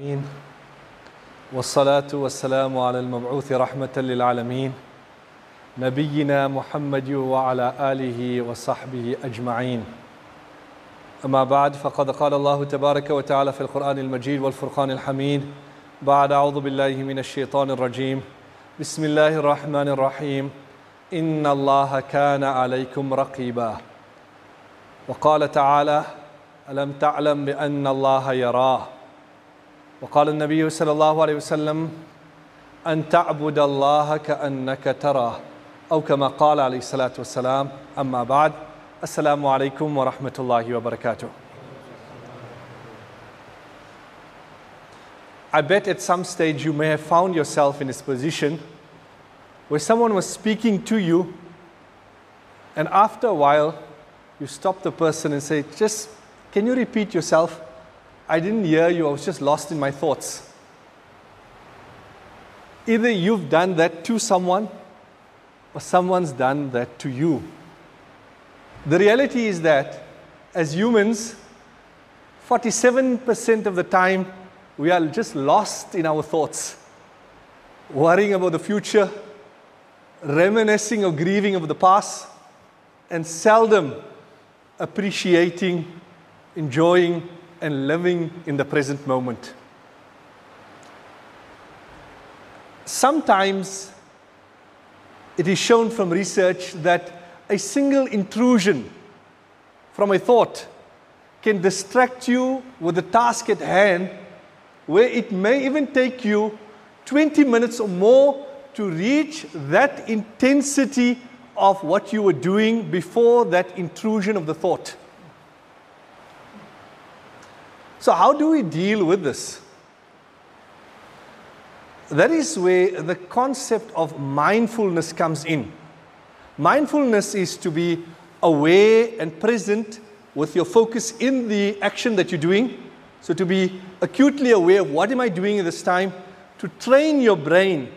العالمين. والصلاة والسلام على المبعوث رحمة للعالمين. نبينا محمد وعلى آله وصحبه أجمعين. أما بعد فقد قال الله تبارك وتعالى في القرآن المجيد والفرقان الحميد بعد أعوذ بالله من الشيطان الرجيم. بسم الله الرحمن الرحيم. إن الله كان عليكم رقيبا. وقال تعالى ألم تعلم بأن الله يراه؟ وقال النبي صلى الله عليه وسلم أن تعبد الله كأنك تراه أو كما قال عليه الصلاة والسلام أما بعد السلام عليكم ورحمة الله وبركاته I bet at some stage you may have found yourself in this position where someone was speaking to you and after a while you stop the person and say, just can you repeat yourself? I didn't hear you, I was just lost in my thoughts. Either you've done that to someone or someone's done that to you. The reality is that as humans, 47% of the time we are just lost in our thoughts, worrying about the future, reminiscing or grieving of the past, and seldom appreciating, enjoying, and living in the present moment. Sometimes it is shown from research that a single intrusion from a thought can distract you with the task at hand, where it may even take you 20 minutes or more to reach that intensity of what you were doing before that intrusion of the thought. So, how do we deal with this? That is where the concept of mindfulness comes in. Mindfulness is to be aware and present with your focus in the action that you're doing. So, to be acutely aware of what am I doing at this time, to train your brain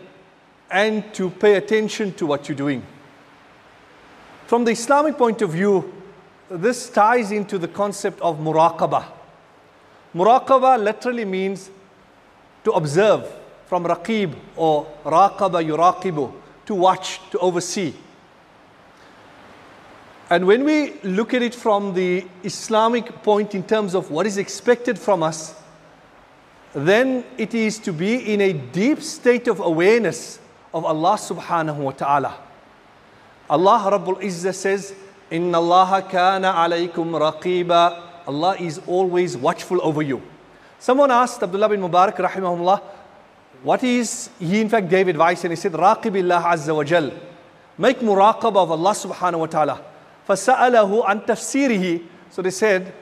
and to pay attention to what you're doing. From the Islamic point of view, this ties into the concept of muraqabah. Muraqabah literally means to observe from raqib or raqaba yuraqibu, to watch, to oversee. And when we look at it from the Islamic point in terms of what is expected from us, then it is to be in a deep state of awareness of Allah subhanahu wa ta'ala. Allah Rabbul Izzah says, Inna Allah kana alaykum raqiba. Allah is always watchful over you. Someone asked Abdullah bin Mubarak rahimahullah, what is, he in fact gave advice and he said, Raqibillah azza wa jal. Make muraqabah of Allah subhanahu wa ta'ala. فَسَأَلَهُ عَن تَفْسِيرِهِ So they said,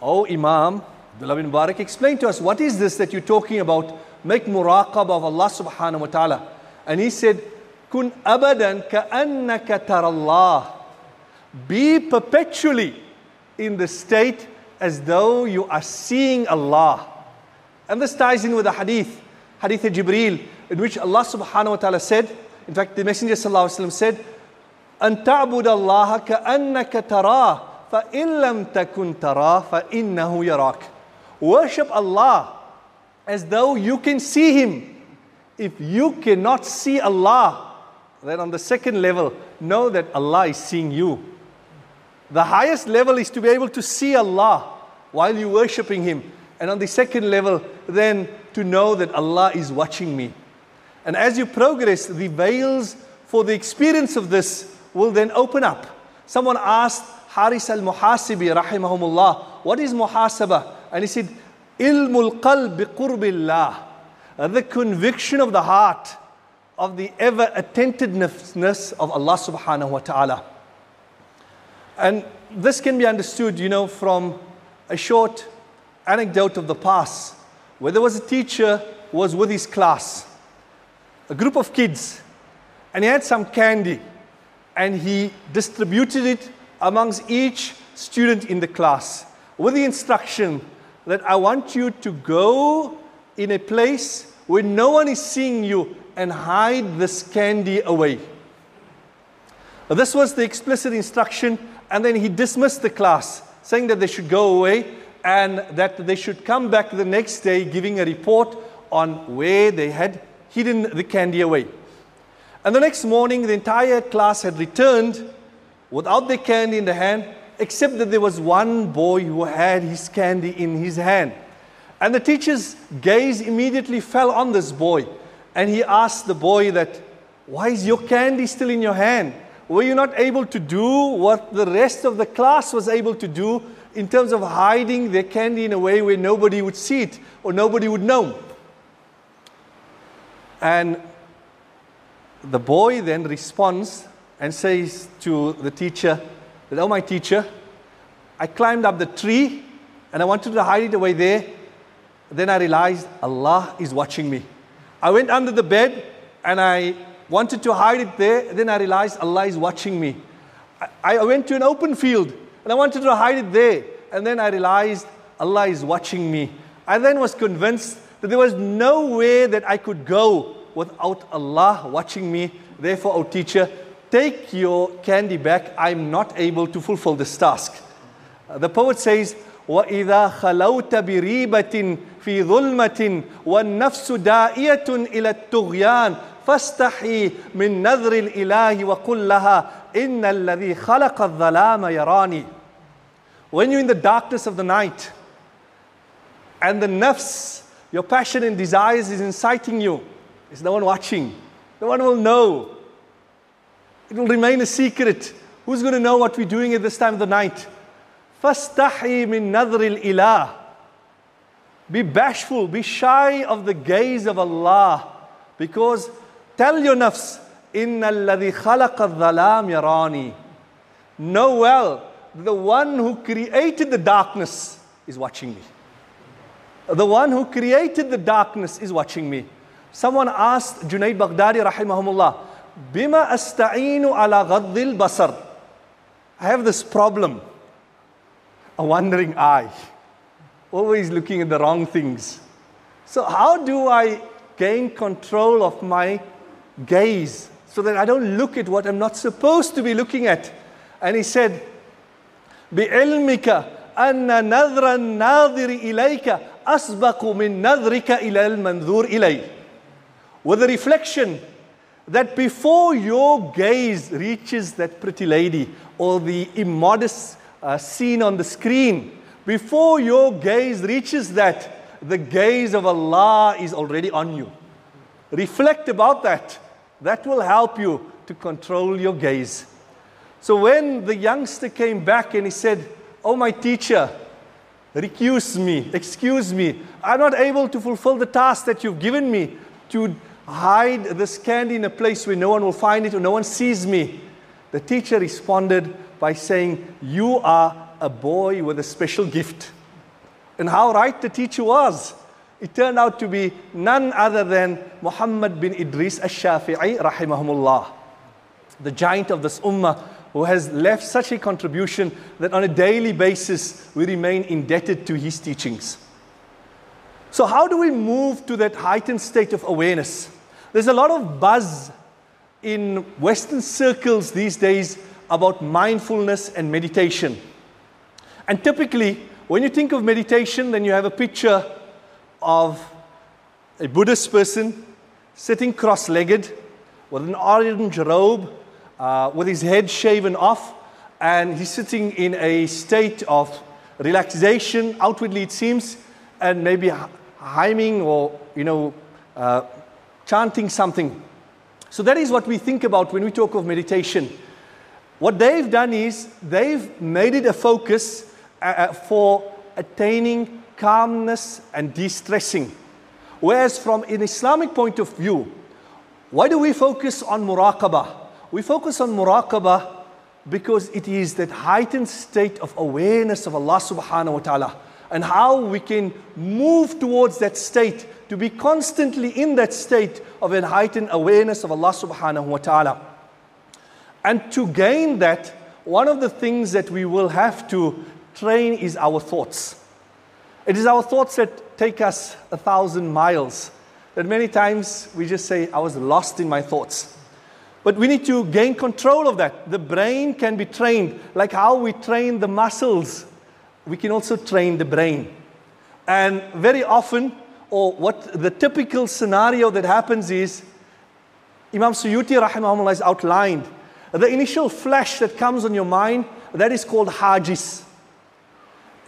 Oh Imam, Abdullah bin Mubarak, explain to us, what is this that you're talking about? Make muraqabah of Allah subhanahu wa ta'ala. And he said, Kun abadan ka'annaka tarallah. Be perpetually in the state as though you are seeing Allah. And this ties in with the hadith, hadith of Jibreel, in which Allah subhanahu wa ta'ala said, in fact, the Messenger sallallahu alayhi wa said, أن تعبد الله كأنك تراه فإن لم تكن تراه فإنه يراك. Worship Allah as though you can see Him. If you cannot see Allah, then on the second level, know that Allah is seeing you. The highest level is to be able to see Allah while you're worshiping Him. And on the second level, then to know that Allah is watching me. And as you progress, the veils for the experience of this will then open up. Someone asked Haris al Muhasibi, rahimahumullah, what is muhasabah? And he said, Ilmul qalb biqurbillah, the conviction of the heart of the ever attentiveness of Allah subhanahu wa ta'ala. And this can be understood, you know, from a short anecdote of the past where there was a teacher who was with his class, a group of kids, and he had some candy and he distributed it amongst each student in the class with the instruction that I want you to go in a place where no one is seeing you and hide this candy away. This was the explicit instruction, and then he dismissed the class, saying that they should go away and that they should come back the next day giving a report on where they had hidden the candy away. And the next morning, the entire class had returned without their candy in the hand, except that there was one boy who had his candy in his hand. And the teacher's gaze immediately fell on this boy. And he asked the boy that, why is your candy still in your hand? Were you not able to do what the rest of the class was able to do in terms of hiding their candy in a way where nobody would see it or nobody would know? And the boy then responds and says to the teacher that, Oh, my teacher, I climbed up the tree and I wanted to hide it away there. Then I realized Allah is watching me. I went under the bed and I wanted to hide it there. Then I realized Allah is watching me. I, I went to an open field and I wanted to hide it there. And then I realized Allah is watching me. I then was convinced that there was no way that I could go without Allah watching me. Therefore, O teacher, take your candy back. I'm not able to fulfill this task. Uh, the poet says, وإذا خلوت بريبة في ظلمة والنفس دائية إلى الطغيان فاستحي من نذر الإله وقل لها إن الذي خلق الظلام يراني When you're in the darkness of the night and the nafs, your passion and desires is inciting you, there's no one watching. No one will know. It will remain a secret. Who's going to know what we're doing at this time of the night? فَاسْتَحِي مِن نَذْرِ الْإِلَهِ Be bashful, be shy of the gaze of Allah. Because Tell your nafs, Inna alladhi khalaqa dhalam yarani. Know well, the one who created the darkness is watching me. The one who created the darkness is watching me. Someone asked Junaid Baghdadi, rahimahumullah, Bima asta'inu ala Ghadil basar. I have this problem. A wandering eye. Always looking at the wrong things. So how do I gain control of my gaze so that I don't look at what I'm not supposed to be looking at? And he said, بعلمك أن نذر الناظر إليك أسبق من نذرك إلى المنذور إليه with a reflection that before your gaze reaches that pretty lady or the immodest uh, scene on the screen, before your gaze reaches that, the gaze of Allah is already on you. Reflect about that. That will help you to control your gaze. So when the youngster came back and he said, Oh, my teacher, recuse me, excuse me, I'm not able to fulfill the task that you've given me to hide this candy in a place where no one will find it or no one sees me. The teacher responded by saying, You are a boy with a special gift. And how right the teacher was. It turned out to be none other than Muhammad bin Idris al-Shafi'i rahimahumullah, the giant of this ummah who has left such a contribution that on a daily basis we remain indebted to his teachings. So, how do we move to that heightened state of awareness? There's a lot of buzz in Western circles these days about mindfulness and meditation. And typically, when you think of meditation, then you have a picture of a Buddhist person sitting cross legged with an orange robe, uh, with his head shaven off, and he's sitting in a state of relaxation, outwardly it seems, and maybe hymning or, you know, uh, chanting something. So that is what we think about when we talk of meditation. What they've done is they've made it a focus uh, uh for attaining calmness and de stressing. Whereas, from an Islamic point of view, why do we focus on muraqabah? We focus on muraqabah because it is that heightened state of awareness of Allah subhanahu wa ta'ala and how we can move towards that state to be constantly in that state of a heightened awareness of Allah subhanahu wa ta'ala. And to gain that, one of the things that we will have to train is our thoughts. It is our thoughts that take us a thousand miles. That many times we just say, I was lost in my thoughts. But we need to gain control of that. The brain can be trained, like how we train the muscles we can also train the brain. And very often, or what the typical scenario that happens is, Imam Suyuti rahimahullah has outlined the initial flash that comes on your mind, that is called hajis.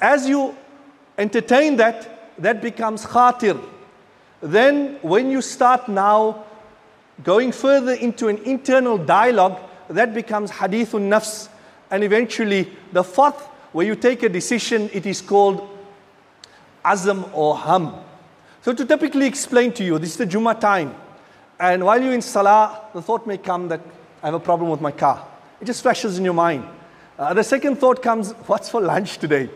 As you entertain that, that becomes khatir. Then when you start now going further into an internal dialogue, that becomes hadithun nafs. And eventually, the fourth, where you take a decision, it is called azam or ham. So, to typically explain to you, this is the Jummah time. And while you're in salah, the thought may come that I have a problem with my car. It just flashes in your mind. Uh, the second thought comes, what's for lunch today?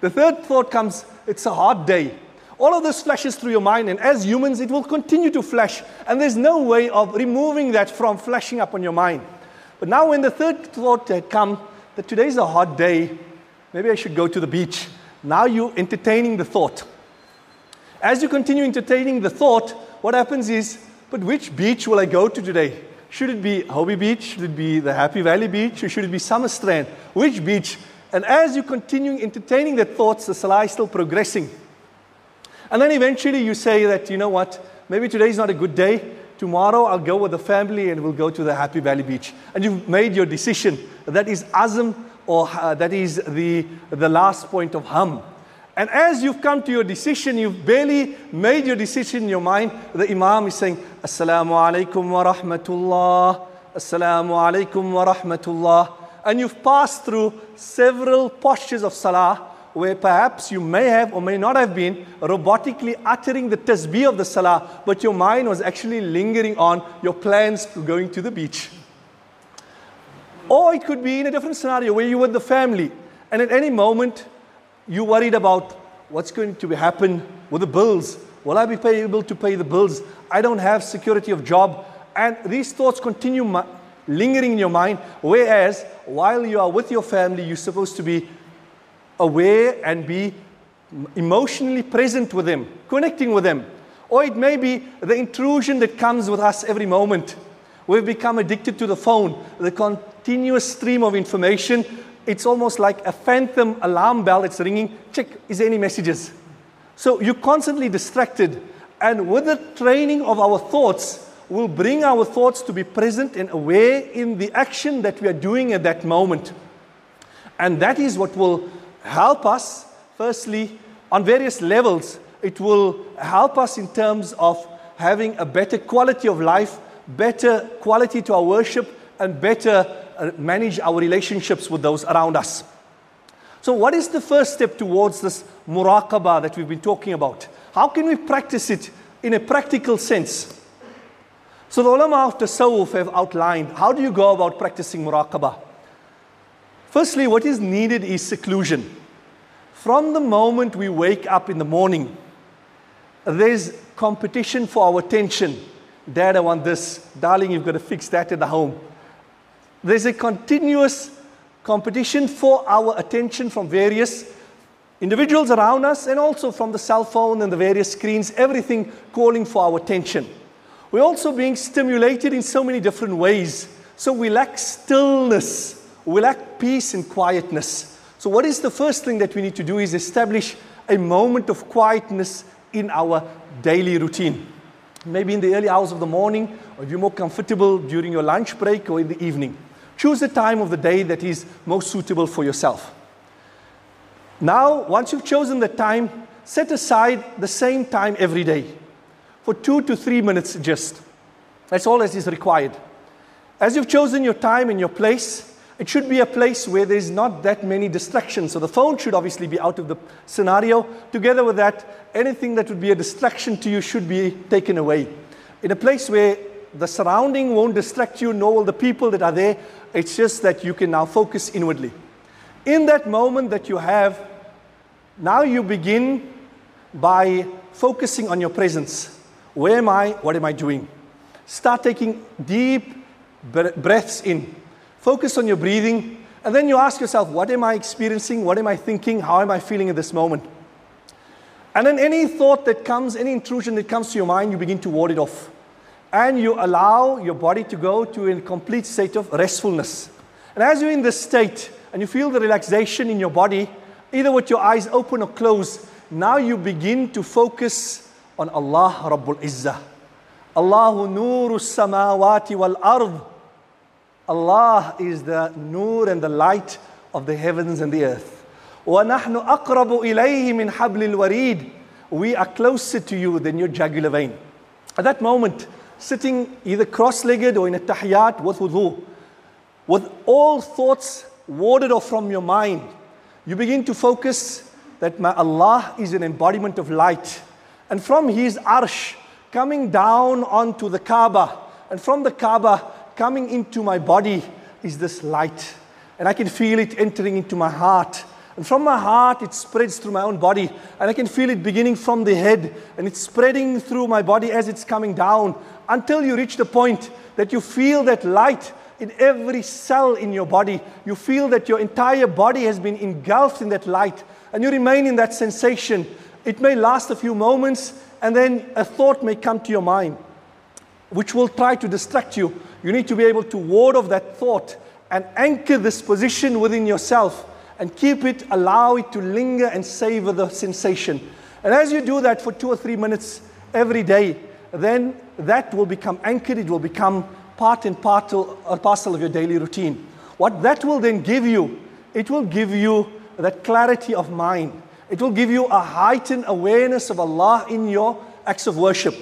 The third thought comes, it's a hot day. All of this flashes through your mind, and as humans, it will continue to flash. And there's no way of removing that from flashing up on your mind. But now, when the third thought had come, that today's a hot day, maybe I should go to the beach. Now you're entertaining the thought. As you continue entertaining the thought, what happens is, but which beach will I go to today? Should it be Hobie Beach? Should it be the Happy Valley Beach? Or should it be Summerstrand? Which beach? And as you continue entertaining the thoughts, the salah is still progressing. And then eventually you say that, you know what, maybe today is not a good day. Tomorrow I'll go with the family and we'll go to the Happy Valley Beach. And you've made your decision. That is azm or uh, that is the, the last point of hum. And as you've come to your decision, you've barely made your decision in your mind. The Imam is saying, Assalamu alaikum wa rahmatullah. Assalamu alaikum wa rahmatullah. And you've passed through several postures of salah where perhaps you may have or may not have been robotically uttering the tasbih of the salah, but your mind was actually lingering on your plans to going to the beach. Or it could be in a different scenario where you were the family and at any moment you're worried about what's going to happen with the bills. Will I be able to pay the bills? I don't have security of job. And these thoughts continue lingering in your mind. Whereas while you are with your family, you're supposed to be aware and be emotionally present with them, connecting with them. Or it may be the intrusion that comes with us every moment. We've become addicted to the phone, the continuous stream of information. It's almost like a phantom alarm bell that's ringing. Check, is there any messages? So you're constantly distracted. And with the training of our thoughts, we'll bring our thoughts to be present and aware in the action that we are doing at that moment. And that is what will help us, firstly, on various levels. It will help us in terms of having a better quality of life, better quality to our worship, and better uh, manage our relationships with those around us. So, what is the first step towards this muraqabah that we've been talking about? How can we practice it in a practical sense? So, the ulama of Tasawwuf have outlined how do you go about practicing muraqabah? Firstly, what is needed is seclusion. From the moment we wake up in the morning, there's competition for our attention. Dad, I want this. Darling, you've got to fix that at the home. There's a continuous competition for our attention from various individuals around us and also from the cell phone and the various screens, everything calling for our attention. We're also being stimulated in so many different ways. So we lack stillness we lack peace and quietness. So, what is the first thing that we need to do is establish a moment of quietness in our daily routine. Maybe in the early hours of the morning, or if you're more comfortable during your lunch break or in the evening. Choose the time of the day that is most suitable for yourself. Now, once you've chosen the time, set aside the same time every day for two to three minutes just. That's all that is required. As you've chosen your time and your place, it should be a place where there's not that many distractions. So the phone should obviously be out of the scenario. Together with that, anything that would be a distraction to you should be taken away. In a place where the surrounding won't distract you, nor will the people that are there. It's just that you can now focus inwardly. In that moment that you have, now you begin by focusing on your presence. Where am I? What am I doing? Start taking deep breaths in. Focus on your breathing, and then you ask yourself, what am I experiencing? What am I thinking? How am I feeling at this moment? And then any thought that comes, any intrusion that comes to your mind, you begin to ward it off. And you allow your body to go to a complete state of restfulness. And as you're in this state and you feel the relaxation in your body, either with your eyes open or closed, now you begin to focus on Allah Rabbul Izzah. Allahu Nuru Samawati wal Ard. Allah is the nur and the light of the heavens and the earth. وَنَحْنُ أَقْرَبُ إِلَيْهِ مِنْ حَبْلِ الْوَرِيدِ We are closer to you than your jugular vein. At that moment, sitting either cross-legged or in a tahiyat with wudu, with all thoughts warded off from your mind, you begin to focus that my Allah is an embodiment of light. And from His arsh, coming down onto the Kaaba, and from the Kaaba, coming into my body is this light. And I can feel it entering into my heart. And from my heart, it spreads through my own body. And I can feel it beginning from the head. And it's spreading through my body as it's coming down until you reach the point that you feel that light in every cell in your body. You feel that your entire body has been engulfed in that light. And you remain in that sensation. It may last a few moments, and then a thought may come to your mind, which will try to distract you. You need to be able to ward off that thought and anchor this position within yourself and keep it, allow it to linger and savor the sensation. And as you do that for two or three minutes every day, then that will become anchored, it will become part and parcel, or parcel of your daily routine. What that will then give you, it will give you that clarity of mind. It will give you a heightened awareness of Allah in your acts of worship.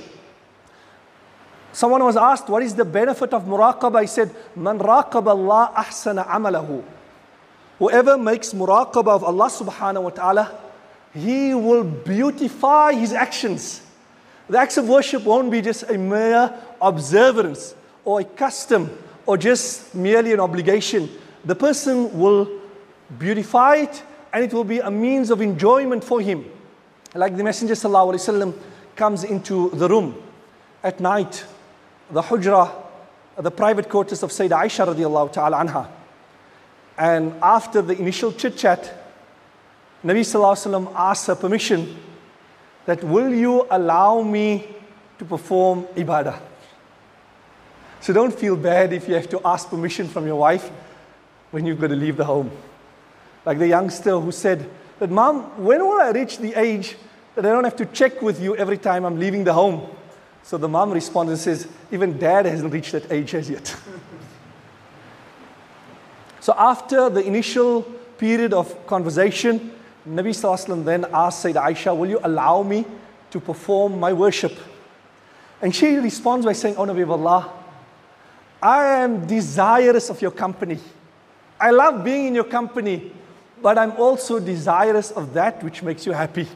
Someone was asked, What is the benefit of muraqabah? He said, Man raqaba Allah ahsana amalahu. Whoever makes muraqabah of Allah subhanahu wa ta'ala, he will beautify his actions. The acts of worship won't be just a mere observance or a custom or just merely an obligation. The person will beautify it and it will be a means of enjoyment for him. Like the Messenger وسلم, comes into the room at night, the hujrah, the private quarters of Sayyida Aisha radiallahu ta'ala anha. And after the initial chit chat, Nabi Sallallahu asks her permission that will you allow me to perform ibadah? So don't feel bad if you have to ask permission from your wife when you've got to leave the home. Like the youngster who said that, Mom, when will I reach the age that I don't have to check with you every time I'm leaving the home? So the mom responds and says, Even dad hasn't reached that age as yet. so after the initial period of conversation, Nabi Sallallahu then asked Sayyida Aisha, Will you allow me to perform my worship? And she responds by saying, Oh Nabi of Allah, I am desirous of your company. I love being in your company, but I'm also desirous of that which makes you happy.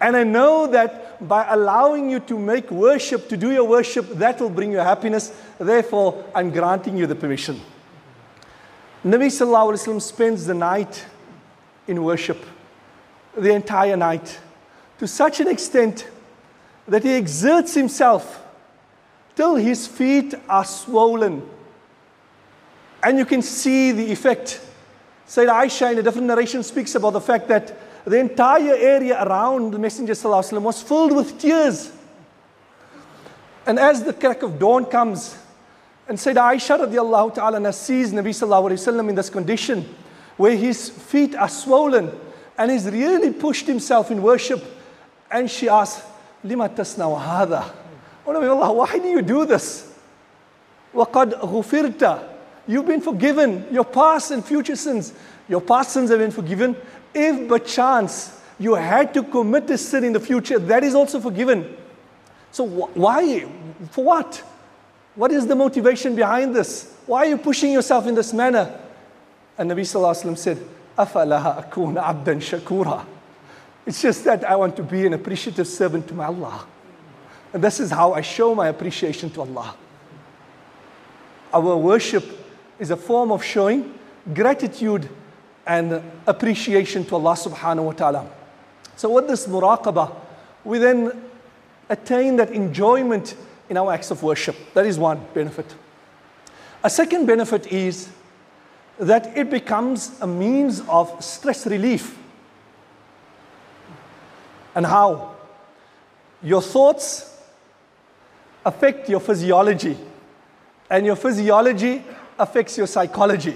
And I know that by allowing you to make worship, to do your worship, that will bring you happiness. Therefore, I'm granting you the permission. Nabi Sallallahu Alaihi Wasallam spends the night in worship, the entire night, to such an extent that he exerts himself till his feet are swollen. And you can see the effect. Sayyida Aisha in a different narration speaks about the fact that the entire area around the Messenger وسلم, was filled with tears. And as the crack of dawn comes, and Sayyida Aisha radiallahu ta'ala sees Nabi sallallahu alayhi wasallam in this condition, where his feet are swollen, and he's really pushed himself in worship, and she asks, لِمَ تَصْنَعُ هَذَا Oh Nabi Allah, why do you do this? وَقَدْ غُفِرْتَ You've been forgiven. Your past and future sins. Your past sins have been forgiven. If by chance you had to commit a sin in the future, that is also forgiven. So wh- why? For what? What is the motivation behind this? Why are you pushing yourself in this manner? And Nabi Sallallahu Alaihi Wasallam said, أَفَلَهَا أَكُونَ عَبْدًا شَكُورًا It's just that I want to be an appreciative servant to my Allah. And this is how I show my appreciation to Allah. Our worship is a form of showing gratitude and appreciation to Allah subhanahu wa ta'ala. So with this muraqabah, we then attain that enjoyment in our acts of worship. That is one benefit. A second benefit is that it becomes a means of stress relief. And how? Your thoughts affect your physiology, and your physiology affects your psychology.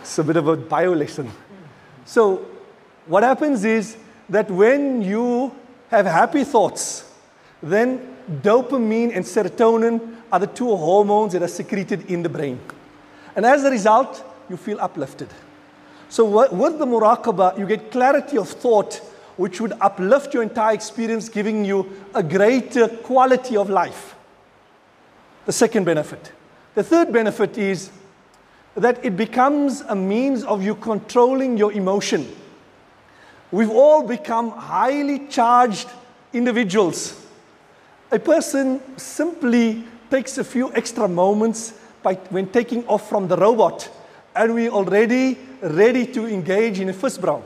It's a bit of a bio lesson. So, what happens is that when you have happy thoughts, then dopamine and serotonin are the two hormones that are secreted in the brain. And as a result, you feel uplifted. So, with the muraqabah, you get clarity of thought, which would uplift your entire experience, giving you a greater quality of life. The second benefit. The third benefit is that it becomes a means of you controlling your emotion. We've all become highly charged individuals. A person simply takes a few extra moments by, when taking off from the robot, and we're already ready to engage in a fist brawl.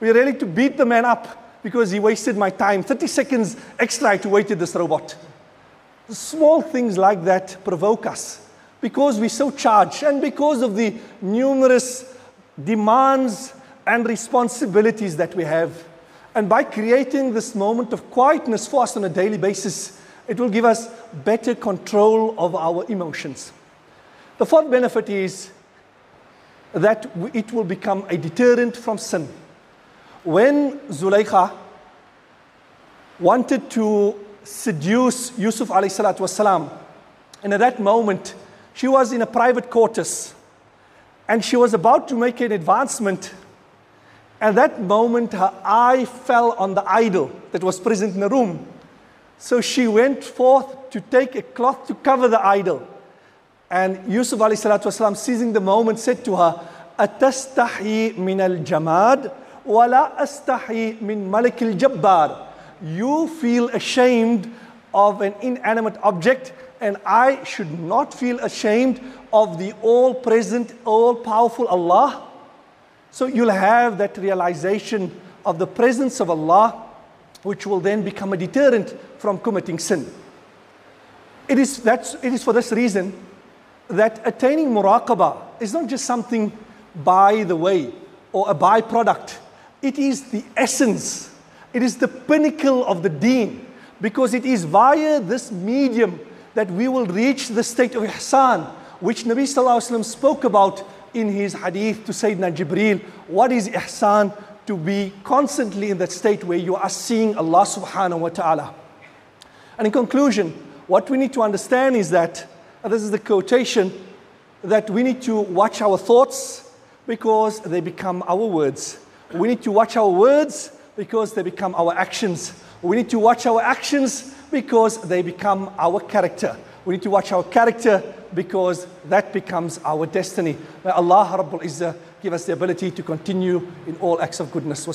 We're ready to beat the man up because he wasted my time. 30 seconds extra to wait at this robot. Small things like that provoke us because we're so charged and because of the numerous demands and responsibilities that we have. And by creating this moment of quietness for us on a daily basis, it will give us better control of our emotions. The fourth benefit is that it will become a deterrent from sin. When Zulaykha wanted to seduce Yusuf alayhi salatu wasalam, and at that moment, she was in a private quarters and she was about to make an advancement. At that moment, her eye fell on the idol that was present in the room. So she went forth to take a cloth to cover the idol. And Yusuf alayhi salatu wasalam, seizing the moment, said to her, أتستحي من الجماد ولا أستحي من ملك الجبار. You feel ashamed of an inanimate object and I should not feel ashamed of the all present, all powerful Allah. So you'll have that realization of the presence of Allah, which will then become a deterrent from committing sin. It is, that's, it is for this reason that attaining muraqabah is not just something by the way or a byproduct, it is the essence, it is the pinnacle of the deen because it is via this medium that we will reach the state of ihsan, which Nabi Sallallahu Alaihi Wasallam spoke about in his hadith to Sayyidina Jibreel. What is ihsan? To be constantly in that state where you are seeing Allah subhanahu wa ta'ala. And in conclusion, what we need to understand is that, this is the quotation, that we need to watch our thoughts because they become our words. We need to watch our words because they become our actions. We need to watch our actions because they become our character. We need to watch our character because that becomes our destiny. May Allah Rabbul Izzah give us the ability to continue in all acts of goodness.